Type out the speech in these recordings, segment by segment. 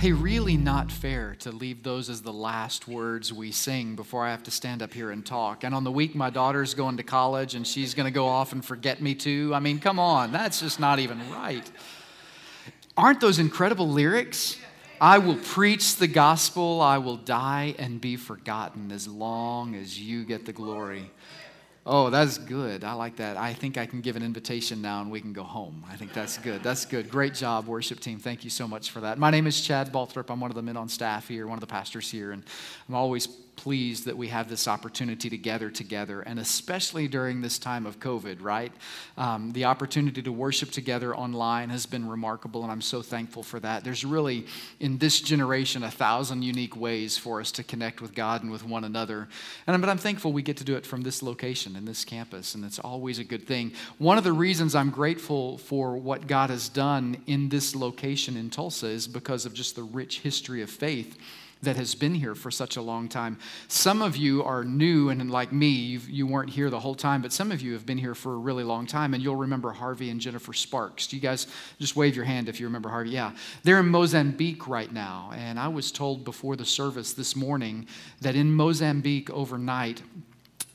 Hey, really not fair to leave those as the last words we sing before I have to stand up here and talk. And on the week my daughter's going to college and she's going to go off and forget me too. I mean, come on, that's just not even right. Aren't those incredible lyrics? I will preach the gospel, I will die and be forgotten as long as you get the glory. Oh, that's good. I like that. I think I can give an invitation now and we can go home. I think that's good. That's good. Great job, worship team. Thank you so much for that. My name is Chad Balthrop. I'm one of the men on staff here, one of the pastors here, and I'm always pleased that we have this opportunity to gather together, and especially during this time of COVID, right? Um, the opportunity to worship together online has been remarkable, and I'm so thankful for that. There's really, in this generation, a thousand unique ways for us to connect with God and with one another. And, but I'm thankful we get to do it from this location and this campus, and it's always a good thing. One of the reasons I'm grateful for what God has done in this location in Tulsa is because of just the rich history of faith that has been here for such a long time. Some of you are new, and like me, you've, you were not here the whole time, but some of you have been here for a really long time, and you'll remember Harvey and Jennifer Sparks. Do you guys just wave your hand if you remember Harvey? Yeah. They're in Mozambique right now, and I was told before the service this morning that in Mozambique overnight,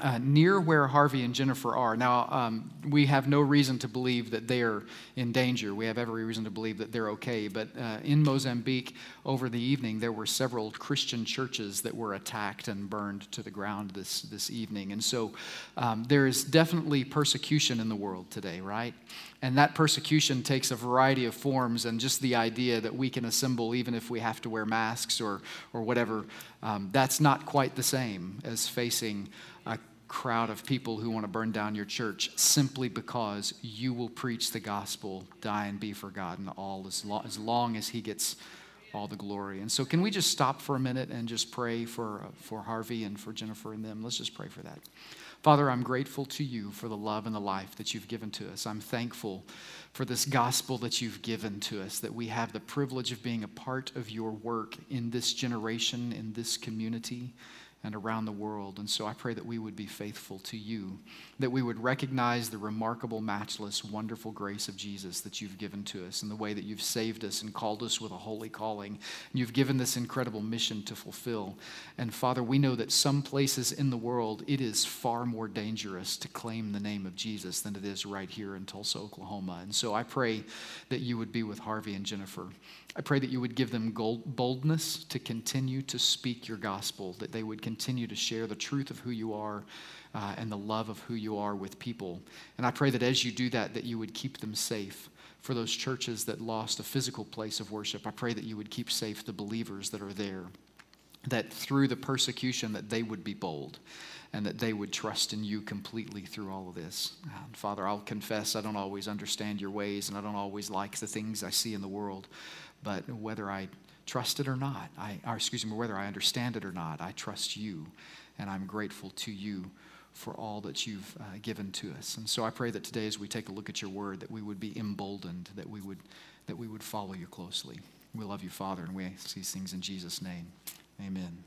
uh, near where Harvey and Jennifer are. Now, um, we have no reason to believe that they are in danger. We have every reason to believe that they're okay. But uh, in Mozambique, over the evening, there were several Christian churches that were attacked and burned to the ground this, this evening. And so um, there is definitely persecution in the world today, right? And that persecution takes a variety of forms, and just the idea that we can assemble even if we have to wear masks or, or whatever, um, that's not quite the same as facing a crowd of people who want to burn down your church simply because you will preach the gospel, die and be forgotten, all as long as, long as he gets all the glory. And so, can we just stop for a minute and just pray for, uh, for Harvey and for Jennifer and them? Let's just pray for that. Father, I'm grateful to you for the love and the life that you've given to us. I'm thankful for this gospel that you've given to us, that we have the privilege of being a part of your work in this generation, in this community and around the world. And so I pray that we would be faithful to you, that we would recognize the remarkable, matchless, wonderful grace of Jesus that you've given to us and the way that you've saved us and called us with a holy calling. You've given this incredible mission to fulfill. And Father, we know that some places in the world it is far more dangerous to claim the name of Jesus than it is right here in Tulsa, Oklahoma. And so I pray that you would be with Harvey and Jennifer. I pray that you would give them boldness to continue to speak your gospel, that they would continue to share the truth of who you are uh, and the love of who you are with people. And I pray that as you do that, that you would keep them safe for those churches that lost a physical place of worship. I pray that you would keep safe the believers that are there, that through the persecution that they would be bold and that they would trust in you completely through all of this. And Father, I'll confess I don't always understand your ways and I don't always like the things I see in the world. But whether I trust it or not, I, or excuse me, whether I understand it or not, I trust you, and I'm grateful to you for all that you've uh, given to us. And so I pray that today, as we take a look at your word, that we would be emboldened, that we would, that we would follow you closely. We love you, Father, and we ask these things in Jesus' name. Amen.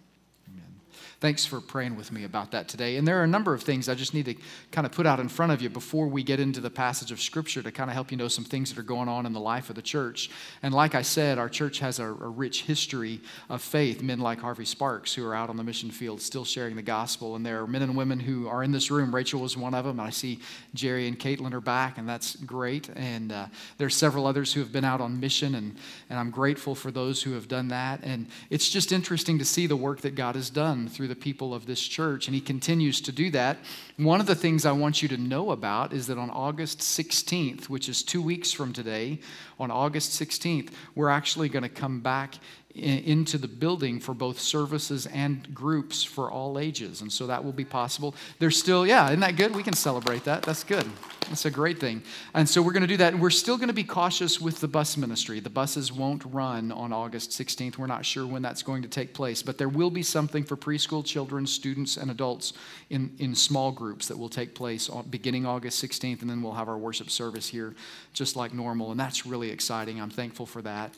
Amen. Thanks for praying with me about that today. And there are a number of things I just need to kind of put out in front of you before we get into the passage of Scripture to kind of help you know some things that are going on in the life of the church. And like I said, our church has a, a rich history of faith. Men like Harvey Sparks, who are out on the mission field still sharing the gospel. And there are men and women who are in this room. Rachel was one of them. I see Jerry and Caitlin are back, and that's great. And uh, are several others who have been out on mission, and, and I'm grateful for those who have done that. And it's just interesting to see the work that God has done through the people of this church, and He continues to do that. One of the things I want you to know about is that on August 16th, which is two weeks from today, on August 16th, we're actually going to come back into the building for both services and groups for all ages. And so that will be possible. There's still, yeah, isn't that good? We can celebrate that. That's good. That's a great thing. And so we're going to do that. And we're still going to be cautious with the bus ministry. The buses won't run on August 16th. We're not sure when that's going to take place, but there will be something for preschool children, students, and adults in, in small groups that will take place beginning August 16th. And then we'll have our worship service here just like normal. And that's really exciting. I'm thankful for that.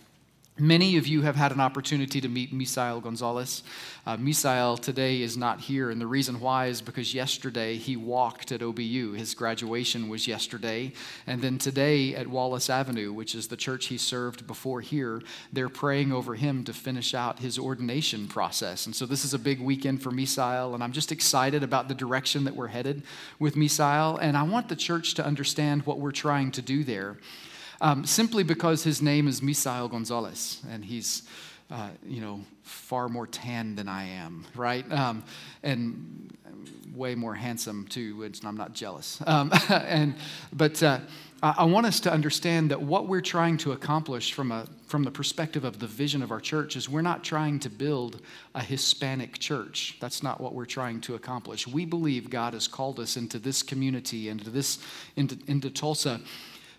Many of you have had an opportunity to meet Misael Gonzalez. Uh, Misael today is not here, and the reason why is because yesterday he walked at OBU. His graduation was yesterday, and then today at Wallace Avenue, which is the church he served before here, they're praying over him to finish out his ordination process. And so this is a big weekend for Misael, and I'm just excited about the direction that we're headed with Misael, and I want the church to understand what we're trying to do there um, simply because his name is Misael Gonzalez, and he's, uh, you know, far more tan than I am, right? Um, and way more handsome too. And I'm not jealous. Um, and but uh, I want us to understand that what we're trying to accomplish from a from the perspective of the vision of our church is we're not trying to build a Hispanic church. That's not what we're trying to accomplish. We believe God has called us into this community, into this into, into Tulsa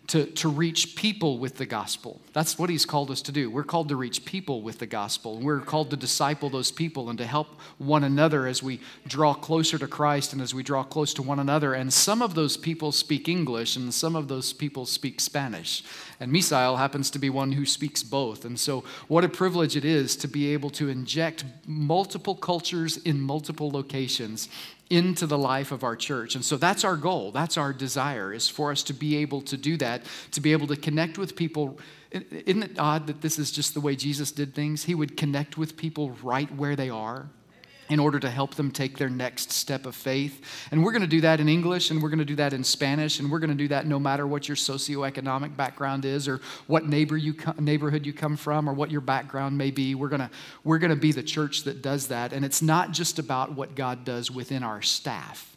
to, to reach people with the gospel. That's what he's called us to do. We're called to reach people with the gospel. And we're called to disciple those people and to help one another as we draw closer to Christ and as we draw close to one another. And some of those people speak English and some of those people speak Spanish. And Misael happens to be one who speaks both. And so, what a privilege it is to be able to inject multiple cultures in multiple locations into the life of our church. And so that's our goal. That's our desire is for us to be able to do that, to be able to connect with people. Isn't it odd that this is just the way Jesus did things? He would connect with people right where they are in order to help them take their next step of faith. And we're going to do that in English and we're going to do that in Spanish and we're going to do that no matter what your socioeconomic background is or what neighbor you neighborhood you come from or what your background may be. We're going to we're going to be the church that does that and it's not just about what God does within our staff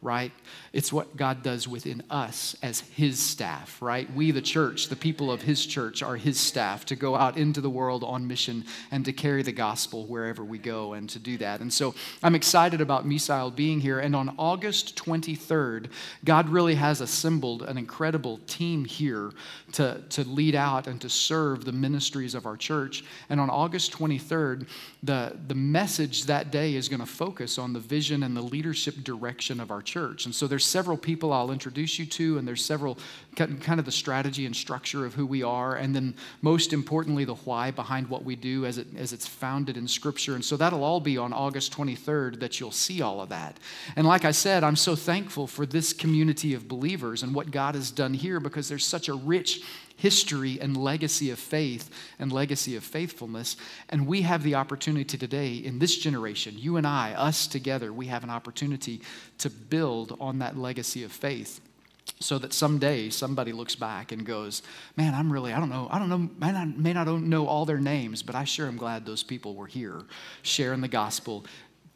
right? It's what God does within us as His staff, right? We, the church, the people of His church, are His staff to go out into the world on mission and to carry the gospel wherever we go and to do that. And so I'm excited about Misael being here. And on August 23rd, God really has assembled an incredible team here to, to lead out and to serve the ministries of our church. And on August 23rd, the, the message that day is going to focus on the vision and the leadership direction of our church. And so there's several people I'll introduce you to, and there's several kind of the strategy and structure of who we are, and then most importantly, the why behind what we do as, it, as it's founded in Scripture. And so that'll all be on August 23rd that you'll see all of that. And like I said, I'm so thankful for this community of believers and what God has done here because there's such a rich history and legacy of faith and legacy of faithfulness. And we have the opportunity today in this generation, you and I, us together, we have an opportunity to build on that legacy of faith so that someday somebody looks back and goes, Man, I'm really, I don't know, I don't know, may not, may not know all their names, but I sure am glad those people were here sharing the gospel,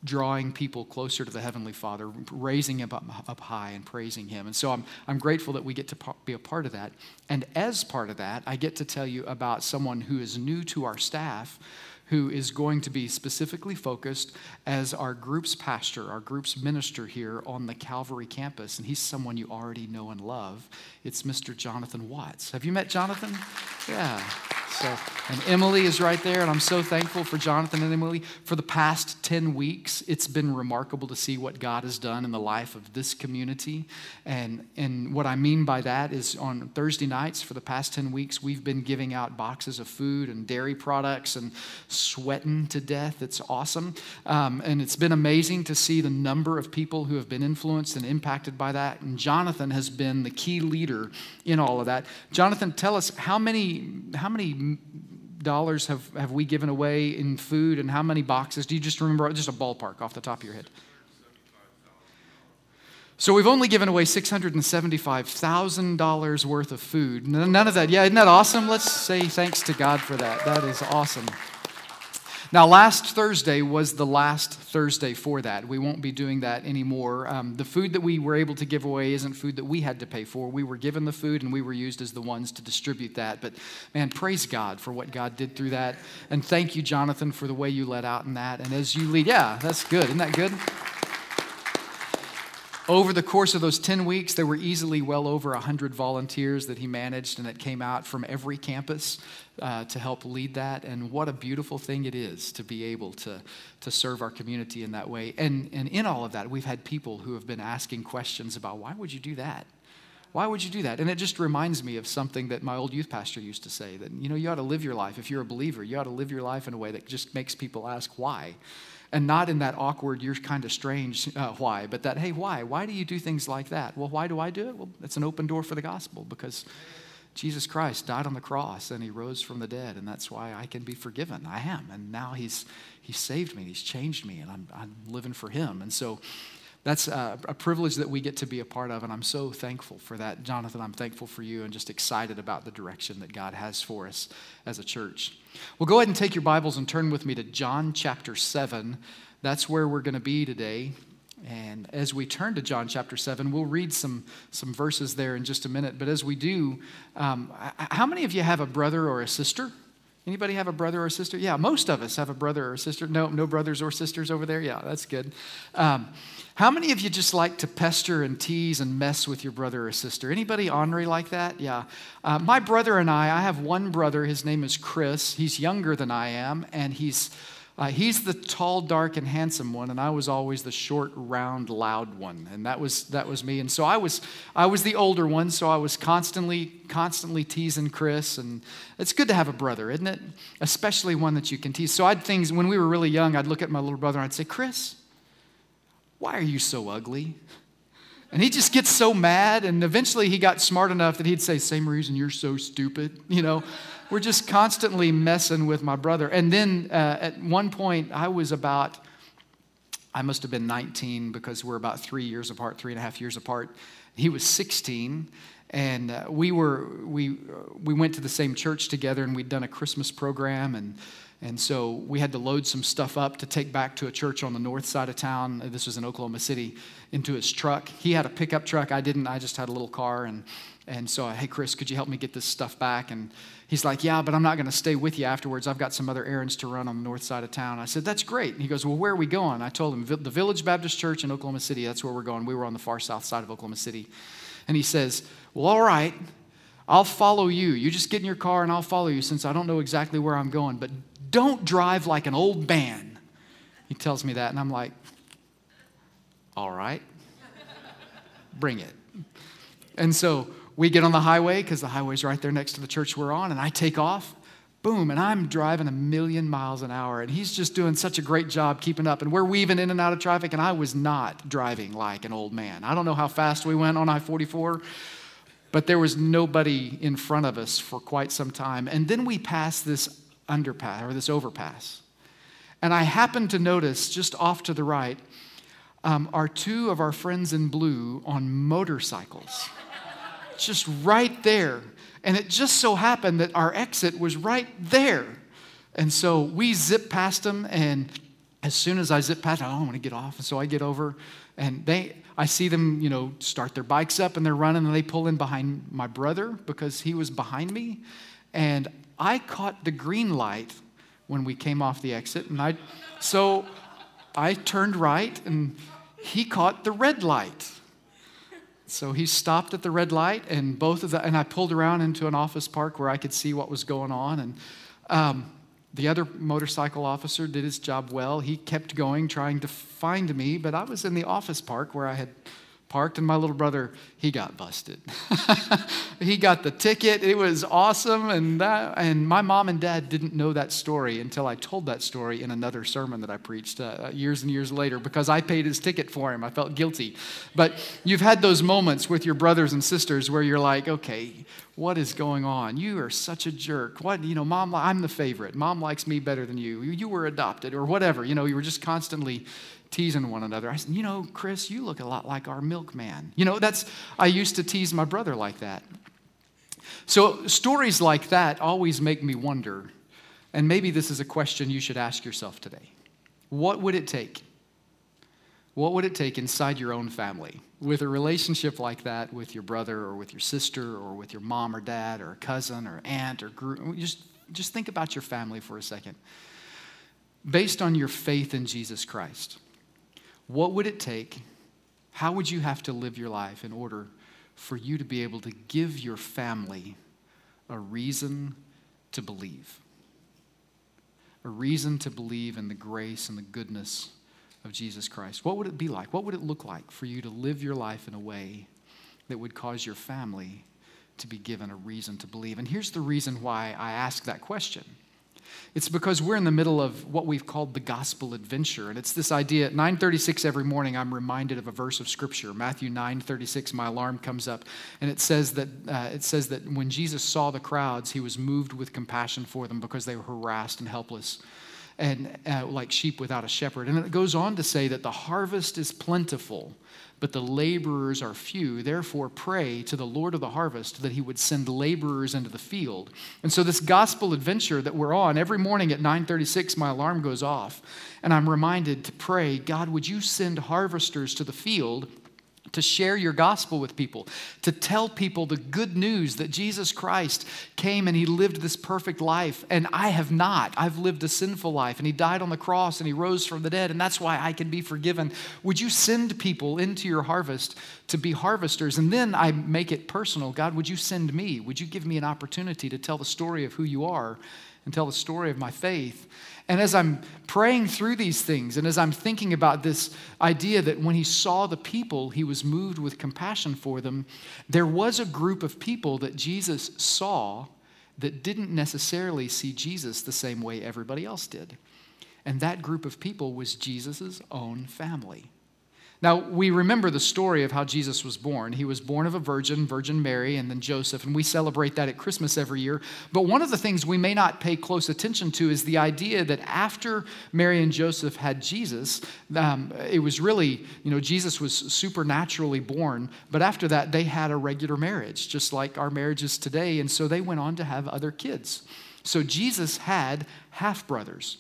drawing people closer to the Heavenly Father, raising him up, up high and praising Him. And so I'm, I'm grateful that we get to be a part of that. And as part of that, I get to tell you about someone who is new to our staff who is going to be specifically focused as our group's pastor, our group's minister here on the Calvary campus. And he's someone you already know and love. It's Mr. Jonathan Watts. Have you met Jonathan? Yeah. So, and Emily is right there, and I'm so thankful for Jonathan and Emily. For the past 10 weeks, it's been remarkable to see what God has done in the life of this community. And, and what I mean by that is on Thursday nights, for the past 10 weeks, we've been giving out boxes of food and dairy products and sweating to death. It's awesome. Um, and it's been amazing to see the number of people who have been influenced and impacted by that. And Jonathan has been the key leader in all of that. Jonathan, tell us how many, how many dollars have, have we given away in food and how many boxes? Do you just remember, just a ballpark off the top of your head? So we've only given away $675,000 worth of food. None of that. Yeah, isn't that awesome? Let's say thanks to God for that. That is awesome. Now, last Thursday was the last Thursday for that. We won't be doing that anymore. Um, the food that we were able to give away isn't food that we had to pay for. We were given the food and we were used as the ones to distribute that. But man, praise God for what God did through that. And thank you, Jonathan, for the way you led out in that. And as you lead, yeah, that's good. Isn't that good? Over the course of those 10 weeks, there were easily well over 100 volunteers that he managed and that came out from every campus uh, to help lead that. And what a beautiful thing it is to be able to, to serve our community in that way. And, and in all of that, we've had people who have been asking questions about why would you do that? why would you do that? And it just reminds me of something that my old youth pastor used to say that, you know, you ought to live your life. If you're a believer, you ought to live your life in a way that just makes people ask why. And not in that awkward, you're kind of strange uh, why, but that, hey, why? Why do you do things like that? Well, why do I do it? Well, it's an open door for the gospel because Jesus Christ died on the cross and he rose from the dead, and that's why I can be forgiven. I am. And now he's, he's saved me, he's changed me, and I'm, I'm living for him. And so, that's a, a, privilege that we get to be a part of, and I'm so thankful for that. Jonathan, I'm thankful for you and just excited about the direction that God has for us as a church. Well, go ahead and take your Bibles and turn with me to John chapter 7. That's where we're going to be today. And as we turn to John chapter 7, we'll read some, some verses there in just a minute. But as we do, um, how many of you have a brother or a sister? Anybody have a brother or a sister? Yeah, most of us have a brother or a sister. No, no brothers or sisters over there. Yeah, that's good. Um, how many of you just like to pester and tease and mess with your brother or sister? Anybody ornery like that? Yeah. Uh, my brother and I, I have one brother. His name is Chris. He's younger than I am, and he's uh, he's the tall, dark, and handsome one, and I was always the short, round, loud one, and that was that was me. And so I was I was the older one, so I was constantly constantly teasing Chris, and it's good to have a brother, isn't it? Especially one that you can tease. So I'd things when we were really young, I'd look at my little brother and I'd say, Chris, why are you so ugly? And he just gets so mad. And eventually he got smart enough that he'd say, Same reason you're so stupid. You know, we're just constantly messing with my brother. And then uh, at one point, I was about, I must have been 19 because we're about three years apart, three and a half years apart. He was 16. And uh, we were, we, uh, we went to the same church together and we'd done a Christmas program. And and so we had to load some stuff up to take back to a church on the north side of town. This was in Oklahoma City, into his truck. He had a pickup truck. I didn't. I just had a little car. And, and so, hey, Chris, could you help me get this stuff back? And he's like, yeah, but I'm not going to stay with you afterwards. I've got some other errands to run on the north side of town. I said, that's great. And he goes, well, where are we going? I told him, the Village Baptist Church in Oklahoma City. That's where we're going. We were on the far south side of Oklahoma City. And he says, well, all right. I'll follow you. You just get in your car and I'll follow you since I don't know exactly where I'm going. But don't drive like an old man. He tells me that, and I'm like, All right, bring it. And so we get on the highway because the highway's right there next to the church we're on, and I take off. Boom, and I'm driving a million miles an hour, and he's just doing such a great job keeping up. And we're weaving in and out of traffic, and I was not driving like an old man. I don't know how fast we went on I 44, but there was nobody in front of us for quite some time. And then we passed this underpass or this overpass. And I happened to notice just off to the right um, are two of our friends in blue on motorcycles, just right there. And it just so happened that our exit was right there. And so we zip past them, and as soon as I zip past, oh, I want to get off. And so I get over, and they, I see them, you know, start their bikes up and they're running, and they pull in behind my brother because he was behind me. And I caught the green light when we came off the exit, and I, so I turned right, and he caught the red light. So he stopped at the red light, and both of the, and I pulled around into an office park where I could see what was going on, and um, the other motorcycle officer did his job well. He kept going, trying to find me, but I was in the office park where I had parked, and my little brother, he got busted. he got the ticket. It was awesome. And, that, and my mom and dad didn't know that story until I told that story in another sermon that I preached uh, years and years later because I paid his ticket for him. I felt guilty. But you've had those moments with your brothers and sisters where you're like, okay, what is going on? You are such a jerk. What, you know, mom, I'm the favorite. Mom likes me better than you. You were adopted or whatever. You know, you were just constantly teasing one another. I said, You know, Chris, you look a lot like our milkman. You know, that's, I used to tease my brother like that. So stories like that always make me wonder, and maybe this is a question you should ask yourself today. What would it take? What would it take inside your own family with a relationship like that with your brother or with your sister or with your mom or dad or cousin or aunt or group? Just, just think about your family for a second. Based on your faith in Jesus Christ, what would it take? How would you have to live your life in order for you to be able to give your family a reason to believe? A reason to believe in the grace and the goodness of Jesus Christ. What would it be like? What would it look like for you to live your life in a way that would cause your family to be given a reason to believe? And here's the reason why I ask that question. It's because we're in the middle of what we've called the gospel adventure. And it's this idea at 936 every morning, I'm reminded of a verse of scripture. Matthew 936, my alarm comes up. And it says that, uh, it says that when Jesus saw the crowds, he was moved with compassion for them because they were harassed and helpless and uh, like sheep without a shepherd. And it goes on to say that the harvest is plentiful, but the laborers are few. Therefore, pray to the Lord of the harvest that he would send laborers into the field. And so, this gospel adventure that we're on, every morning at 9:36, my alarm goes off, and I'm reminded to pray, God, would you send harvesters to the field? To share your gospel with people, to tell people the good news that Jesus Christ came and he lived this perfect life, and I have not. I've lived a sinful life, and he died on the cross and he rose from the dead, and that's why I can be forgiven. Would you send people into your harvest to be harvesters? And then I make it personal. God, would you send me? Would you give me an opportunity to tell the story of who you are and tell the story of my faith? And as I'm praying through these things, and as I'm thinking about this idea that when he saw the people, he was moved with compassion for them, there was a group of people that Jesus saw that didn't necessarily see Jesus the same way everybody else did. And that group of people was Jesus' own family. Now, we remember the story of how Jesus was born. He was born of a virgin, Virgin Mary, and then Joseph, and we celebrate that at Christmas every year. But one of the things we may not pay close attention to is the idea that after Mary and Joseph had Jesus, um, it was really, you know, Jesus was supernaturally born, but after that, they had a regular marriage, just like our marriages today, and so they went on to have other kids. So Jesus had half brothers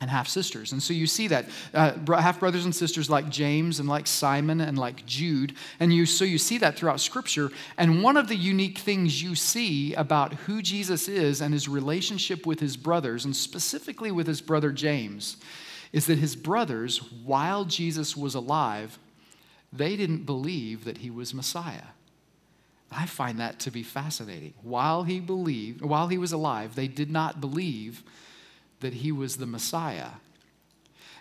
and half sisters. And so you see that uh, half brothers and sisters like James and like Simon and like Jude. And you, so you see that throughout Scripture. And one of the unique things you see about who Jesus is and his relationship with his brothers, and specifically with his brother James, is that his brothers, while Jesus was alive, they didn't believe that he was Messiah. I find that to be fascinating. While he believed, while he was alive, they did not believe that he was the Messiah.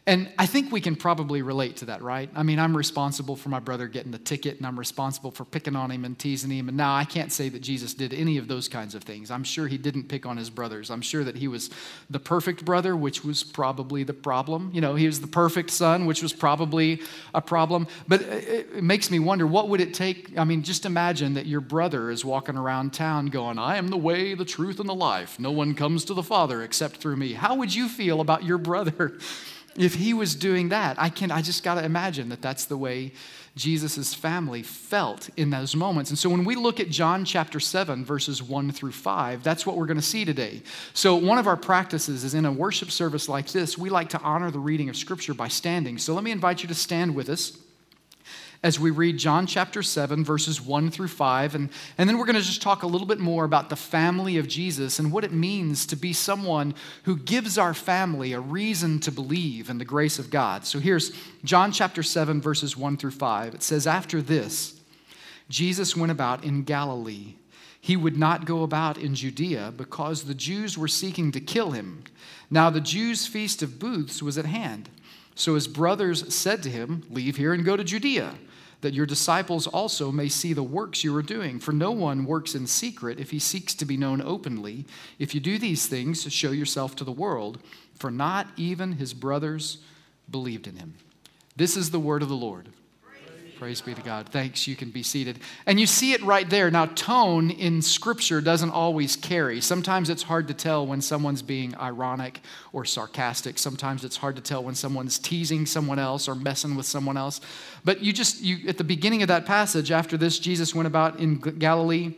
And I think we can probably relate to that, right? I mean, I'm responsible for my brother getting the ticket, and I'm responsible for picking on him and teasing him. And now I can't say that Jesus did any of those kinds of things. I'm sure he didn't pick on his brothers. I'm sure that he was the perfect brother, which was probably the problem. You know, he was the perfect son, which was probably a problem. But it makes me wonder what would it take? I mean, just imagine that your brother is walking around town going, I am the way, the truth, and the life. No one comes to the Father except through me. How would you feel about your brother? if he was doing that, I can I just got to imagine that that's the way Jesus' family felt in those moments. And so when we look at John chapter 7, verses 1 through 5, that's what we're going to see today. So one of our practices is in a worship service like this, we like to honor the reading of Scripture by standing. So let me invite you to stand with us as we read John chapter 7, verses 1 through 5. And, and then we're going to just talk a little bit more about the family of Jesus and what it means to be someone who gives our family a reason to believe in the grace of God. So here's John chapter 7, verses 1 through 5. It says, After this, Jesus went about in Galilee. He would not go about in Judea because the Jews were seeking to kill him. Now the Jews' feast of booths was at hand. So his brothers said to him, Leave here and go to Judea that your disciples also may see the works you are doing. For no one works in secret if he seeks to be known openly. If you do these things, show yourself to the world, for not even his brothers believed in him. This is the word of the Lord. Praise be to God. Thanks. You can be seated. And you see it right there. Now, tone in Scripture doesn't always carry. Sometimes it's hard to tell when someone's being ironic or sarcastic. Sometimes it's hard to tell when someone's teasing someone else or messing with someone else. But you just, you, at the beginning of that passage, after this, Jesus went about in Galilee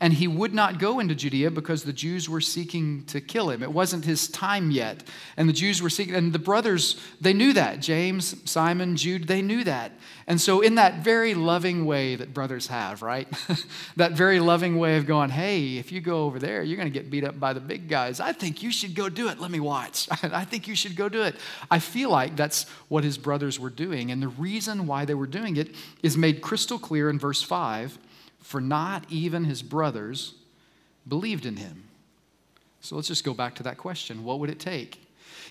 and he would not go into Judea because the Jews were seeking to kill him. It wasn't his time yet. And the Jews were seeking, and the brothers, they knew that. James, Simon, Jude, they knew that. And so, in that very loving way that brothers have, right? that very loving way of going, hey, if you go over there, you're going to get beat up by the big guys. I think you should go do it. Let me watch. I think you should go do it. I feel like that's what his brothers were doing. And the reason why they were doing it is made crystal clear in verse 5 for not even his brothers believed in him. So let's just go back to that question. What would it take?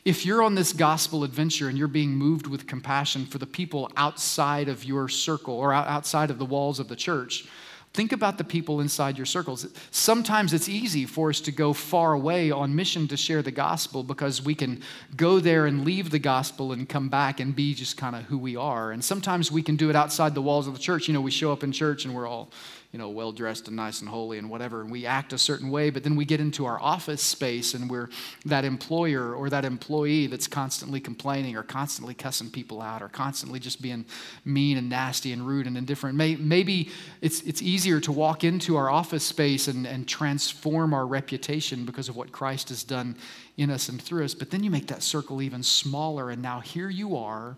If you're on this gospel adventure and you're being moved with compassion for the people outside of your circle or outside of the walls of the church, Think about the people inside your circles. Sometimes it's easy for us to go far away on mission to share the gospel because we can go there and leave the gospel and come back and be just kind of who we are. And sometimes we can do it outside the walls of the church. You know, we show up in church and we're all you know, well dressed and nice and holy and whatever, and we act a certain way, but then we get into our office space and we're that employer or that employee that's constantly complaining or constantly cussing people out or constantly just being mean and nasty and rude and indifferent. Maybe it's, it's easier to walk into our office space and, and transform our reputation because of what Christ has done in us and through us, but then you make that circle even smaller, and now here you are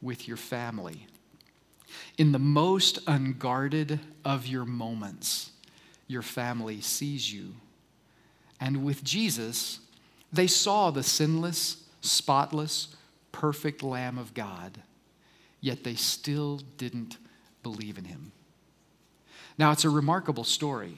with your family in the most unguarded of your moments, your family sees you. And with Jesus, they saw the sinless, spotless, perfect Lamb of God, yet they still didn't believe in him. Now, it's a remarkable story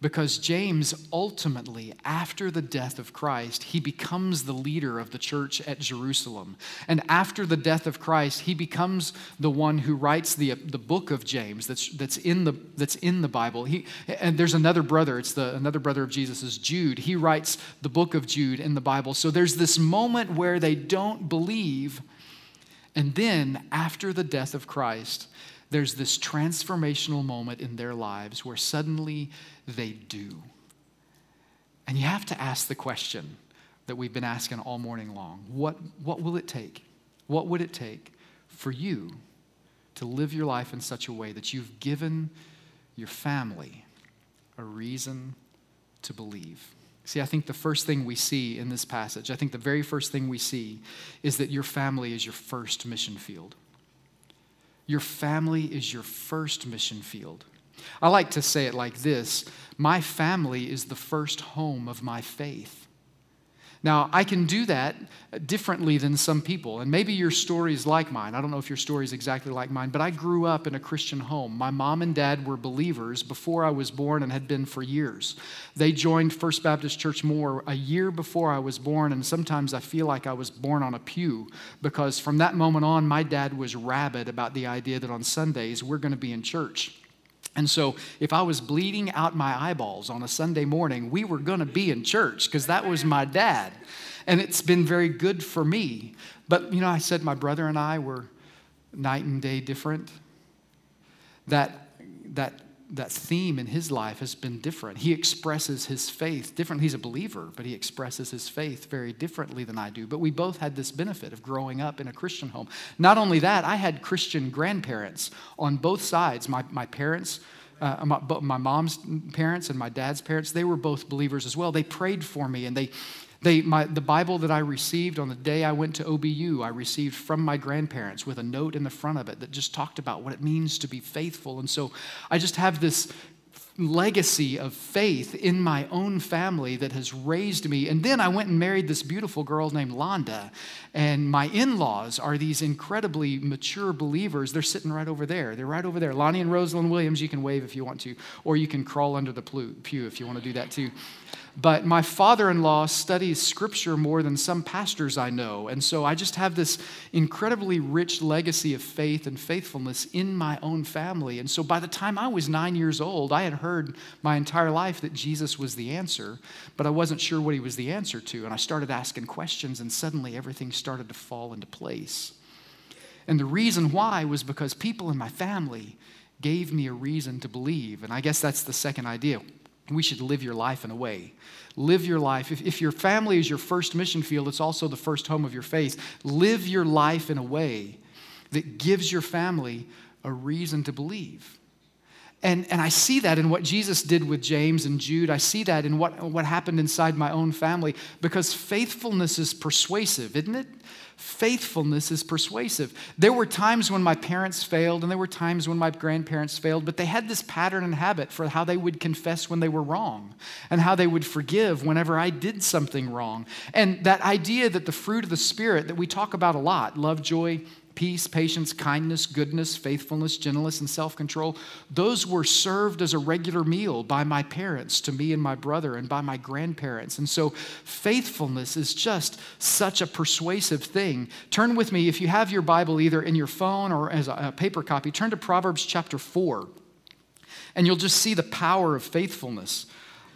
because James ultimately, after the death of Christ, he becomes the leader of the church at Jerusalem. And after the death of Christ, he becomes the one who writes the, the book of James that's, that's, in the, that's in the Bible. He, and there's another brother, it's the, another brother of Jesus is Jude. He writes the book of Jude in the Bible. So there's this moment where they don't believe. And then, after the death of Christ, there's this transformational moment in their lives where suddenly they do. And you have to ask the question that we've been asking all morning long what, what will it take? What would it take for you to live your life in such a way that you've given your family a reason to believe? See, I think the first thing we see in this passage, I think the very first thing we see is that your family is your first mission field. Your family is your first mission field. I like to say it like this My family is the first home of my faith. Now, I can do that differently than some people, and maybe your story is like mine. I don't know if your story is exactly like mine, but I grew up in a Christian home. My mom and dad were believers before I was born and had been for years. They joined First Baptist Church Moore a year before I was born, and sometimes I feel like I was born on a pew because from that moment on, my dad was rabid about the idea that on Sundays we're going to be in church. And so, if I was bleeding out my eyeballs on a Sunday morning, we were going to be in church because that was my dad. And it's been very good for me. But, you know, I said my brother and I were night and day different. That, that that theme in his life has been different. He expresses his faith differently. He's a believer, but he expresses his faith very differently than I do. But we both had this benefit of growing up in a Christian home. Not only that, I had Christian grandparents on both sides. My, my parents, uh, my, my mom's parents and my dad's parents, they were both believers as well. They prayed for me and they, they, my, the Bible that I received on the day I went to OBU, I received from my grandparents with a note in the front of it that just talked about what it means to be faithful. And so I just have this legacy of faith in my own family that has raised me. And then I went and married this beautiful girl named Londa. And my in laws are these incredibly mature believers. They're sitting right over there. They're right over there. Lonnie and Rosalind Williams, you can wave if you want to, or you can crawl under the pew if you want to do that too. But my father in law studies scripture more than some pastors I know. And so I just have this incredibly rich legacy of faith and faithfulness in my own family. And so by the time I was nine years old, I had heard my entire life that Jesus was the answer, but I wasn't sure what he was the answer to. And I started asking questions, and suddenly everything started to fall into place. And the reason why was because people in my family gave me a reason to believe. And I guess that's the second idea we should live your life in a way. Live your life. If, if your family is your first mission field, it's also the first home of your faith. Live your life in a way that gives your family a reason to believe. And, and I see that in what Jesus did with James and Jude. I see that in what, what happened inside my own family because faithfulness is persuasive, isn't it? faithfulness is persuasive. There were times when my parents failed, and there were times when my grandparents failed, but they had this pattern and habit for how they would confess when they were wrong and how they would forgive whenever I did something wrong. And that idea that the fruit of the Spirit that we talk about a lot love, joy, peace, patience, kindness, goodness, faithfulness, gentleness, and self control, those were served as a regular meal by my parents to me and my brother and by my grandparents. And so faithfulness is just such a persuasive thing. Turn with me, if you have your Bible either in your phone or as a paper copy, turn to Proverbs chapter 4, and you'll just see the power of faithfulness.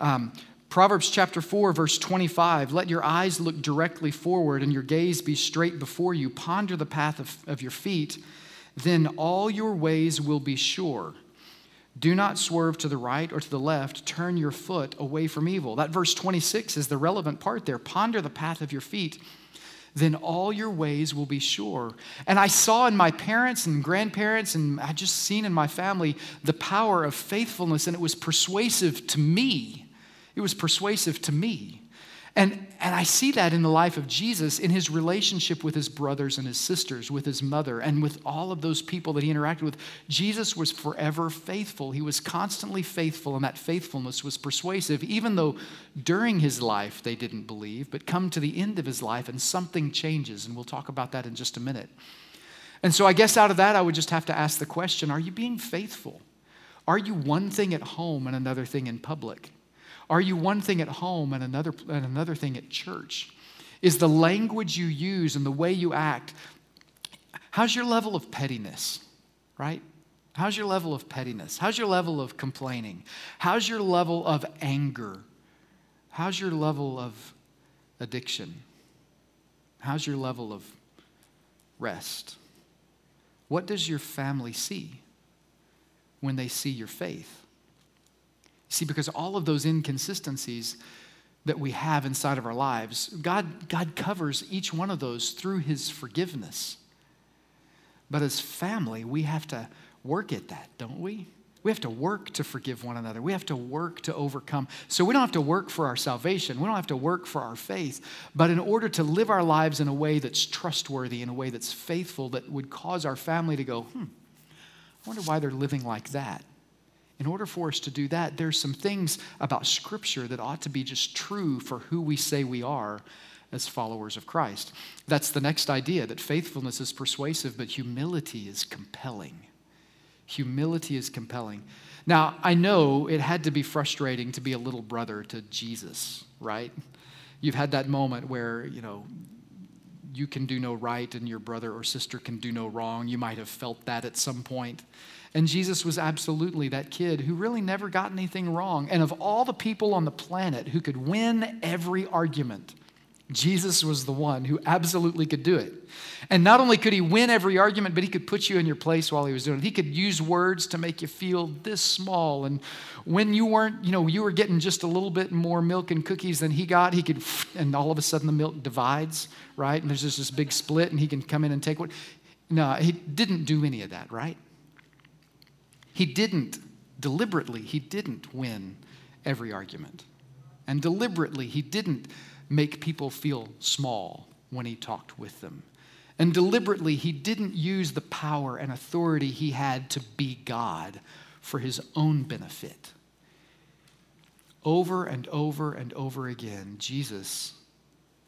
Um, Proverbs chapter 4, verse 25 Let your eyes look directly forward and your gaze be straight before you. Ponder the path of, of your feet, then all your ways will be sure. Do not swerve to the right or to the left. Turn your foot away from evil. That verse 26 is the relevant part there. Ponder the path of your feet, then all your ways will be sure. And I saw in my parents and grandparents, and I just seen in my family the power of faithfulness, and it was persuasive to me it was persuasive to me. And, and I see that in the life of Jesus, in his relationship with his brothers and his sisters, with his mother, and with all of those people that he interacted with. Jesus was forever faithful. He was constantly faithful, and that faithfulness was persuasive, even though during his life they didn't believe. But come to the end of his life, and something changes, and we'll talk about that in just a minute. And so I guess out of that, I would just have to ask the question Are you being faithful? Are you one thing at home and another thing in public? Are you one thing at home and another, and another thing at church? Is the language you use and the way you act, how's your level of pettiness, right? How's your level of pettiness? How's your level of complaining? How's your level of anger? How's your level of addiction? How's your level of rest? What does your family see when they see your faith? See, because all of those inconsistencies that we have inside of our lives, God, God covers each one of those through His forgiveness. But as family, we have to work at that, don't we? We have to work to forgive one another. We have to work to overcome. So we don't have to work for our salvation. We don't have to work for our faith. But in order to live our lives in a way that's trustworthy, in a way that's faithful, that would cause our family to go, hmm, I wonder why they're living like that in order for us to do that, there's some things about Scripture that ought to be just true for who we say we are as followers of Christ. That's the next idea that faithfulness is persuasive, but humility is compelling. Humility is compelling. Now, I know it had to be frustrating to be a little brother to Jesus, right? You've had that moment where, you know, you can do no right and your brother or sister can do no wrong. You might have felt that at some point. And Jesus was absolutely that kid who really never got anything wrong. And of all the people on the planet who could win every argument, Jesus was the one who absolutely could do it. And not only could he win every argument, but he could put you in your place while he was doing it. He could use words to make you feel this small. And when you weren't, you know, you were getting just a little bit more milk and cookies than he got, he could, and all of a sudden the milk divides, right? And there's just this big split, and he can come in and take what. No, he didn't do any of that, right? He didn't, deliberately, he didn't win every argument. And deliberately, he didn't make people feel small when he talked with them. And deliberately, he didn't use the power and authority he had to be God for his own benefit. Over and over and over again, Jesus,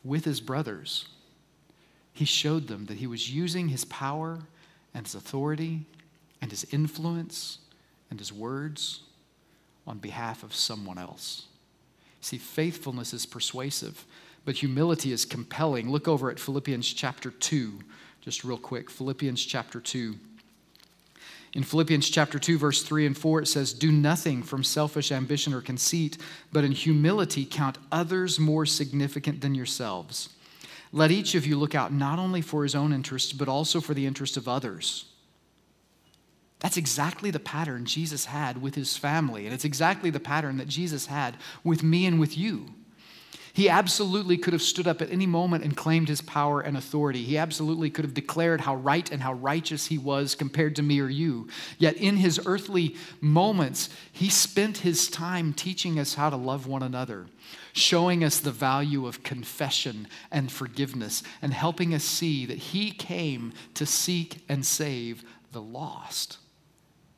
with his brothers, he showed them that he was using his power and his authority and his influence and his words on behalf of someone else. See, faithfulness is persuasive, but humility is compelling. Look over at Philippians chapter 2, just real quick. Philippians chapter 2. In Philippians chapter 2, verse 3 and 4, it says, Do nothing from selfish ambition or conceit, but in humility count others more significant than yourselves. Let each of you look out not only for his own interest, but also for the interest of others. That's exactly the pattern Jesus had with his family, and it's exactly the pattern that Jesus had with me and with you. He absolutely could have stood up at any moment and claimed his power and authority. He absolutely could have declared how right and how righteous he was compared to me or you. Yet in his earthly moments, he spent his time teaching us how to love one another, showing us the value of confession and forgiveness, and helping us see that he came to seek and save the lost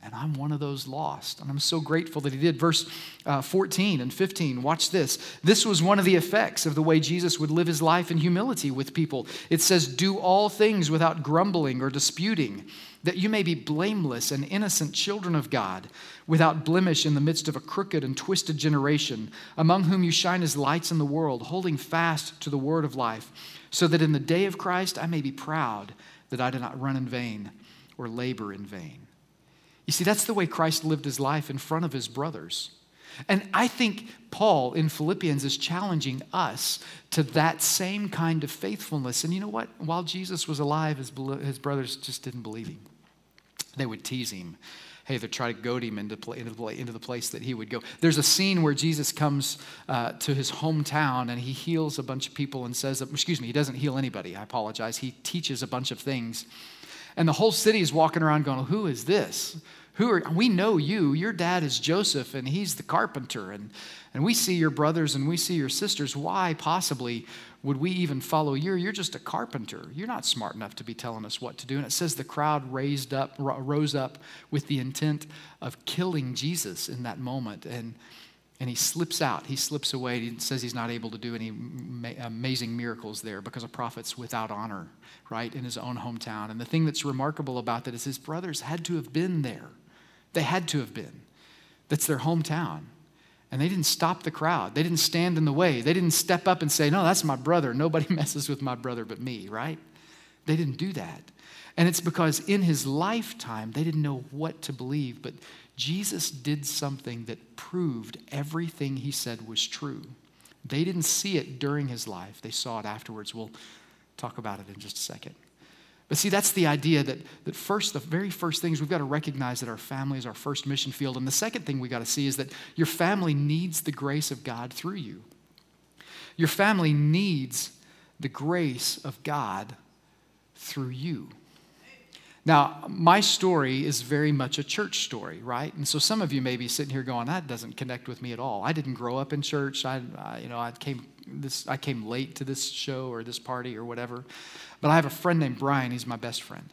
And I'm one of those lost. And I'm so grateful that he did. Verse uh, 14 and 15, watch this. This was one of the effects of the way Jesus would live his life in humility with people. It says, Do all things without grumbling or disputing, that you may be blameless and innocent children of God, without blemish in the midst of a crooked and twisted generation, among whom you shine as lights in the world, holding fast to the word of life, so that in the day of Christ I may be proud that I did not run in vain or labor in vain. You see, that's the way Christ lived his life in front of his brothers. And I think Paul in Philippians is challenging us to that same kind of faithfulness. And you know what? While Jesus was alive, his, his brothers just didn't believe him. They would tease him. Hey, they try to goad him into, the, into the place that he would go. There's a scene where Jesus comes uh, to his hometown and he heals a bunch of people and says, excuse me, he doesn't heal anybody. I apologize. He teaches a bunch of things. And the whole city is walking around going, Who is this? Who are, we know you. Your dad is Joseph, and he's the carpenter. And, and we see your brothers and we see your sisters. Why, possibly, would we even follow you? You're just a carpenter. You're not smart enough to be telling us what to do. And it says the crowd raised up, rose up with the intent of killing Jesus in that moment. And, and he slips out. He slips away. He says he's not able to do any amazing miracles there because a prophet's without honor, right, in his own hometown. And the thing that's remarkable about that is his brothers had to have been there. They had to have been. That's their hometown. And they didn't stop the crowd. They didn't stand in the way. They didn't step up and say, No, that's my brother. Nobody messes with my brother but me, right? They didn't do that. And it's because in his lifetime, they didn't know what to believe. But Jesus did something that proved everything he said was true. They didn't see it during his life, they saw it afterwards. We'll talk about it in just a second. But see, that's the idea that, that first, the very first things we've got to recognize that our family is our first mission field. And the second thing we got to see is that your family needs the grace of God through you. Your family needs the grace of God through you. Now, my story is very much a church story, right? And so some of you may be sitting here going, "That doesn't connect with me at all." I didn't grow up in church. I, I you know, I came this, I came late to this show or this party or whatever. But I have a friend named Brian. He's my best friend,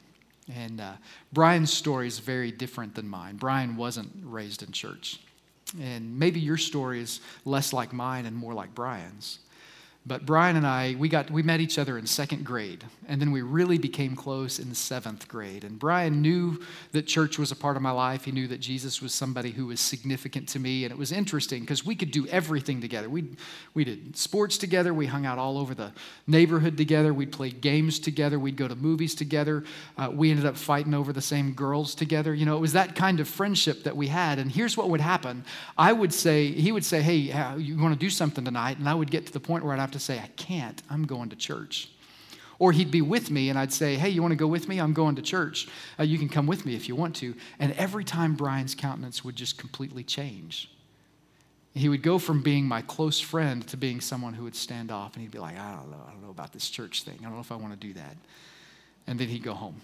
and uh, Brian's story is very different than mine. Brian wasn't raised in church, and maybe your story is less like mine and more like Brian's. But Brian and I, we, got, we met each other in second grade, and then we really became close in seventh grade. And Brian knew that church was a part of my life. He knew that Jesus was somebody who was significant to me. And it was interesting because we could do everything together. We, we did sports together, we hung out all over the neighborhood together, we'd play games together, we'd go to movies together. Uh, we ended up fighting over the same girls together. You know, it was that kind of friendship that we had. And here's what would happen I would say, he would say, Hey, you want to do something tonight? And I would get to the point where I'd have to say, I can't, I'm going to church. Or he'd be with me and I'd say, Hey, you want to go with me? I'm going to church. Uh, you can come with me if you want to. And every time Brian's countenance would just completely change. He would go from being my close friend to being someone who would stand off and he'd be like, I don't know, I don't know about this church thing. I don't know if I want to do that. And then he'd go home.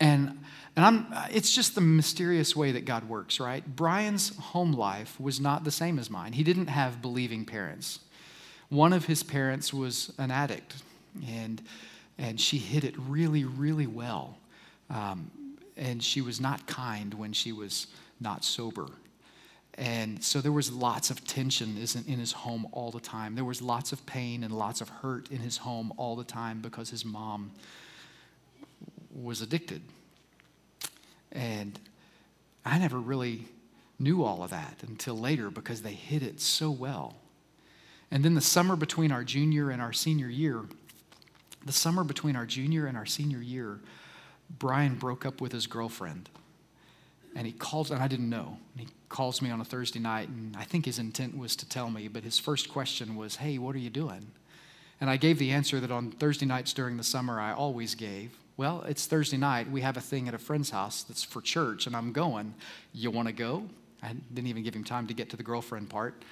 And, and I'm, it's just the mysterious way that God works, right? Brian's home life was not the same as mine. He didn't have believing parents. One of his parents was an addict, and, and she hid it really, really well. Um, and she was not kind when she was not sober. And so there was lots of tension in his home all the time. There was lots of pain and lots of hurt in his home all the time because his mom was addicted. And I never really knew all of that until later because they hid it so well. And then the summer between our junior and our senior year, the summer between our junior and our senior year, Brian broke up with his girlfriend. And he calls, and I didn't know. And he calls me on a Thursday night, and I think his intent was to tell me, but his first question was, Hey, what are you doing? And I gave the answer that on Thursday nights during the summer I always gave. Well, it's Thursday night. We have a thing at a friend's house that's for church, and I'm going. You want to go? I didn't even give him time to get to the girlfriend part.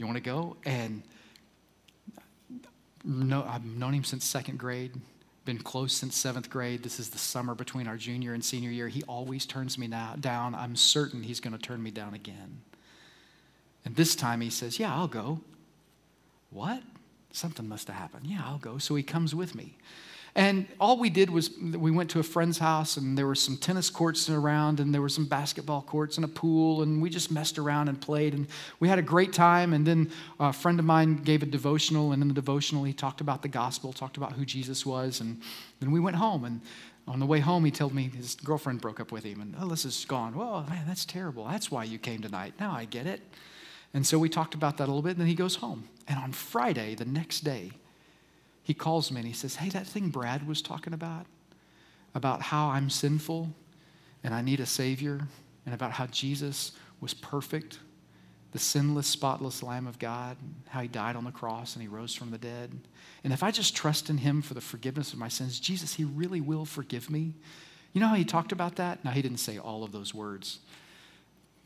You want to go? And no, I've known him since second grade, been close since seventh grade. This is the summer between our junior and senior year. He always turns me now, down. I'm certain he's going to turn me down again. And this time he says, Yeah, I'll go. What? Something must have happened. Yeah, I'll go. So he comes with me. And all we did was we went to a friend's house, and there were some tennis courts around, and there were some basketball courts and a pool, and we just messed around and played, and we had a great time. And then a friend of mine gave a devotional, and in the devotional, he talked about the gospel, talked about who Jesus was, and then we went home. And on the way home, he told me his girlfriend broke up with him, and oh, Alyssa's gone. Well, man, that's terrible. That's why you came tonight. Now I get it. And so we talked about that a little bit, and then he goes home. And on Friday, the next day, he calls me and he says, Hey, that thing Brad was talking about, about how I'm sinful and I need a Savior, and about how Jesus was perfect, the sinless, spotless Lamb of God, how he died on the cross and he rose from the dead. And if I just trust in him for the forgiveness of my sins, Jesus, he really will forgive me. You know how he talked about that? Now, he didn't say all of those words,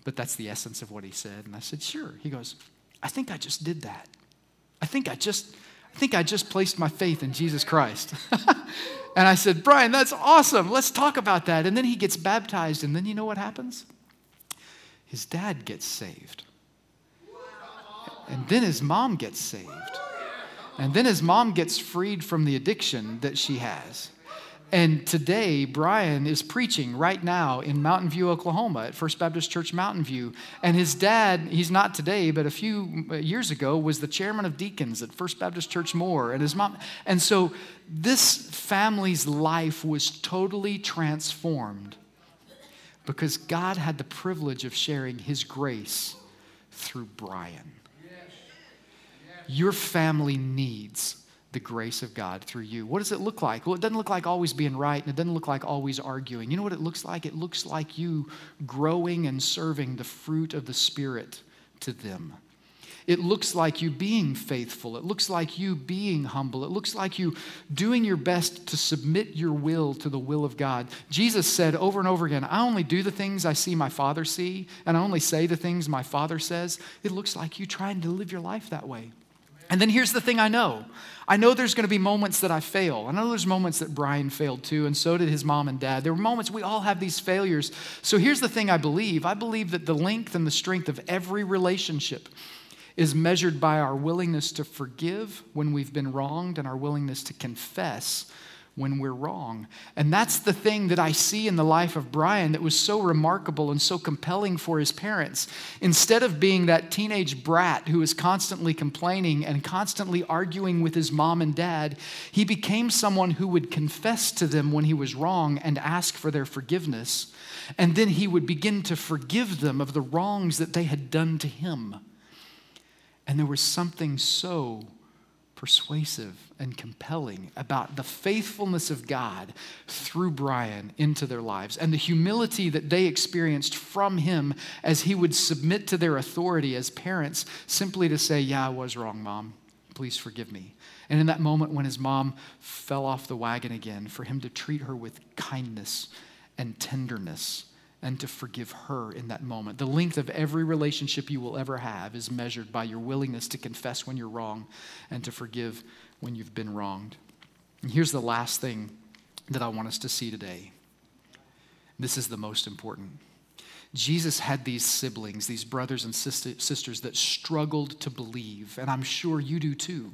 but that's the essence of what he said. And I said, Sure. He goes, I think I just did that. I think I just I think I just placed my faith in Jesus Christ. and I said, Brian, that's awesome. Let's talk about that. And then he gets baptized. And then you know what happens? His dad gets saved. And then his mom gets saved. And then his mom gets freed from the addiction that she has. And today, Brian is preaching right now in Mountain View, Oklahoma at First Baptist Church Mountain View. And his dad, he's not today, but a few uh, years ago, was the chairman of deacons at First Baptist Church Moore. And his mom, and so this family's life was totally transformed because God had the privilege of sharing his grace through Brian. Your family needs the grace of God through you. What does it look like? Well, it doesn't look like always being right, and it doesn't look like always arguing. You know what it looks like? It looks like you growing and serving the fruit of the Spirit to them. It looks like you being faithful. It looks like you being humble. It looks like you doing your best to submit your will to the will of God. Jesus said over and over again, I only do the things I see my Father see, and I only say the things my Father says. It looks like you trying to live your life that way. And then here's the thing I know I know there's going to be moments that I fail. I know there's moments that Brian failed too, and so did his mom and dad. There were moments we all have these failures. So here's the thing I believe I believe that the length and the strength of every relationship is measured by our willingness to forgive when we've been wronged and our willingness to confess when we're wrong. And that's the thing that I see in the life of Brian that was so remarkable and so compelling for his parents. Instead of being that teenage brat who is constantly complaining and constantly arguing with his mom and dad, he became someone who would confess to them when he was wrong and ask for their forgiveness. And then he would begin to forgive them of the wrongs that they had done to him. And there was something so persuasive and compelling about the faithfulness of God through Brian into their lives and the humility that they experienced from him as he would submit to their authority as parents simply to say, Yeah, I was wrong, mom. Please forgive me. And in that moment when his mom fell off the wagon again, for him to treat her with kindness and tenderness and to forgive her in that moment. The length of every relationship you will ever have is measured by your willingness to confess when you're wrong and to forgive when you've been wronged. And here's the last thing that I want us to see today. This is the most important. Jesus had these siblings, these brothers and sisters that struggled to believe, and I'm sure you do too.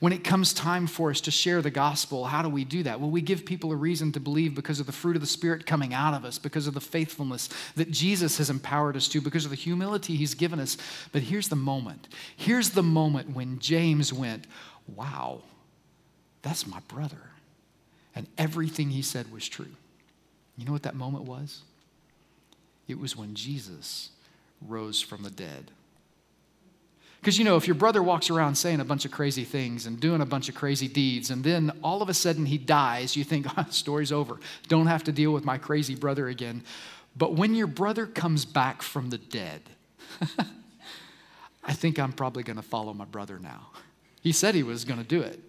When it comes time for us to share the gospel, how do we do that? Well, we give people a reason to believe because of the fruit of the Spirit coming out of us, because of the faithfulness that Jesus has empowered us to, because of the humility He's given us. But here's the moment. Here's the moment when James went, Wow, that's my brother. And everything he said was true. You know what that moment was? It was when Jesus rose from the dead. Because, you know, if your brother walks around saying a bunch of crazy things and doing a bunch of crazy deeds, and then all of a sudden he dies, you think, oh, story's over. Don't have to deal with my crazy brother again. But when your brother comes back from the dead, I think I'm probably going to follow my brother now. He said he was going to do it.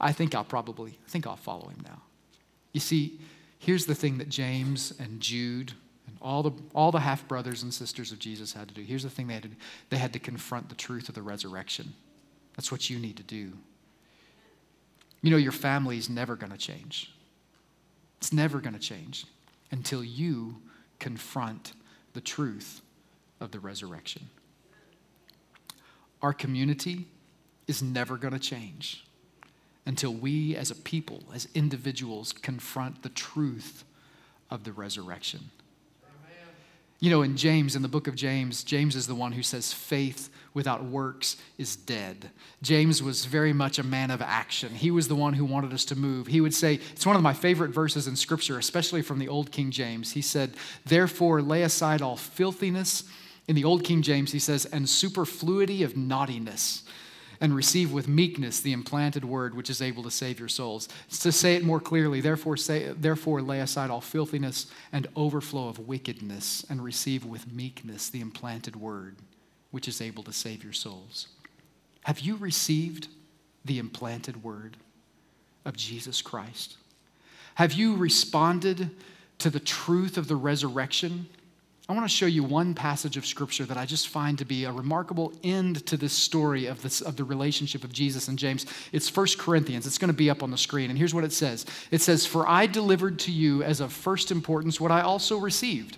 I think I'll probably, I think I'll follow him now. You see, here's the thing that James and Jude all the, all the half brothers and sisters of Jesus had to do. Here's the thing they had to do they had to confront the truth of the resurrection. That's what you need to do. You know, your family is never going to change. It's never going to change until you confront the truth of the resurrection. Our community is never going to change until we as a people, as individuals, confront the truth of the resurrection. You know, in James, in the book of James, James is the one who says faith without works is dead. James was very much a man of action. He was the one who wanted us to move. He would say, it's one of my favorite verses in Scripture, especially from the Old King James. He said, Therefore, lay aside all filthiness. In the Old King James, he says, and superfluity of naughtiness and receive with meekness the implanted word which is able to save your souls. To say it more clearly, therefore, say, therefore lay aside all filthiness and overflow of wickedness and receive with meekness the implanted word which is able to save your souls. Have you received the implanted word of Jesus Christ? Have you responded to the truth of the resurrection I want to show you one passage of scripture that I just find to be a remarkable end to this story of, this, of the relationship of Jesus and James. It's 1 Corinthians. It's going to be up on the screen. And here's what it says It says, For I delivered to you as of first importance what I also received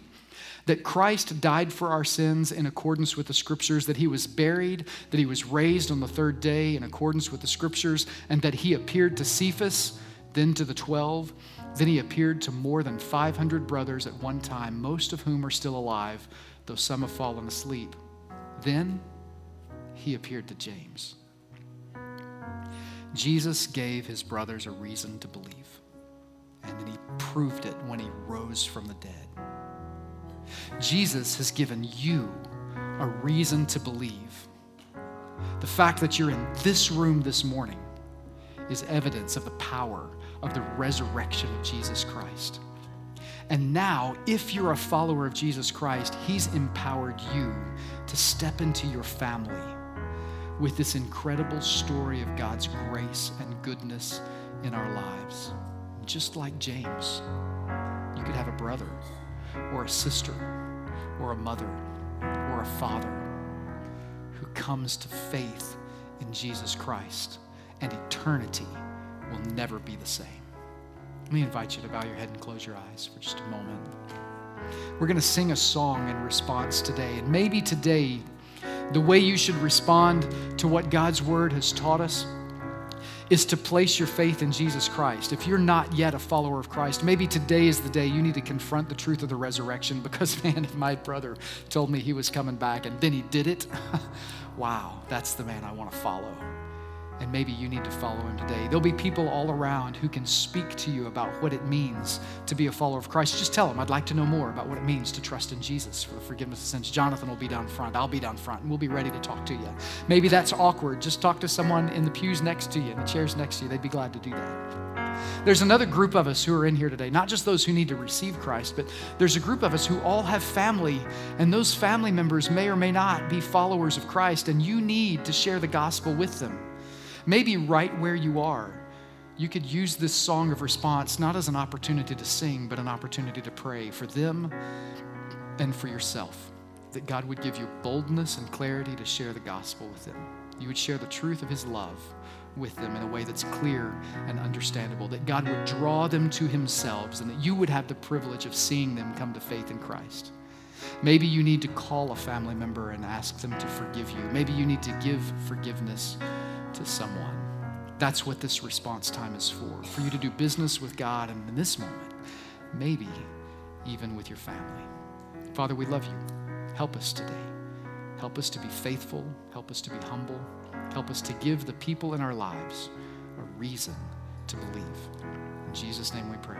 that Christ died for our sins in accordance with the scriptures, that he was buried, that he was raised on the third day in accordance with the scriptures, and that he appeared to Cephas, then to the twelve. Then he appeared to more than 500 brothers at one time, most of whom are still alive, though some have fallen asleep. Then he appeared to James. Jesus gave his brothers a reason to believe, and then he proved it when he rose from the dead. Jesus has given you a reason to believe. The fact that you're in this room this morning is evidence of the power of the resurrection of Jesus Christ. And now, if you're a follower of Jesus Christ, He's empowered you to step into your family with this incredible story of God's grace and goodness in our lives. Just like James, you could have a brother or a sister or a mother or a father who comes to faith in Jesus Christ, and eternity will never be the same. Let me invite you to bow your head and close your eyes for just a moment. We're going to sing a song in response today, and maybe today, the way you should respond to what God's word has taught us is to place your faith in Jesus Christ. If you're not yet a follower of Christ, maybe today is the day you need to confront the truth of the resurrection because, man, if my brother told me he was coming back and then he did it, wow, that's the man I want to follow and maybe you need to follow him today. There'll be people all around who can speak to you about what it means to be a follower of Christ. Just tell them, I'd like to know more about what it means to trust in Jesus for the forgiveness of sins. Jonathan will be down front. I'll be down front, and we'll be ready to talk to you. Maybe that's awkward. Just talk to someone in the pews next to you, in the chairs next to you. They'd be glad to do that. There's another group of us who are in here today, not just those who need to receive Christ, but there's a group of us who all have family, and those family members may or may not be followers of Christ, and you need to share the gospel with them. Maybe right where you are, you could use this song of response not as an opportunity to sing, but an opportunity to pray for them and for yourself. That God would give you boldness and clarity to share the gospel with them. You would share the truth of His love with them in a way that's clear and understandable. That God would draw them to Himself and that you would have the privilege of seeing them come to faith in Christ. Maybe you need to call a family member and ask them to forgive you. Maybe you need to give forgiveness to someone. That's what this response time is for, for you to do business with God and in this moment, maybe even with your family. Father, we love you. Help us today. Help us to be faithful. Help us to be humble. Help us to give the people in our lives a reason to believe. In Jesus' name we pray.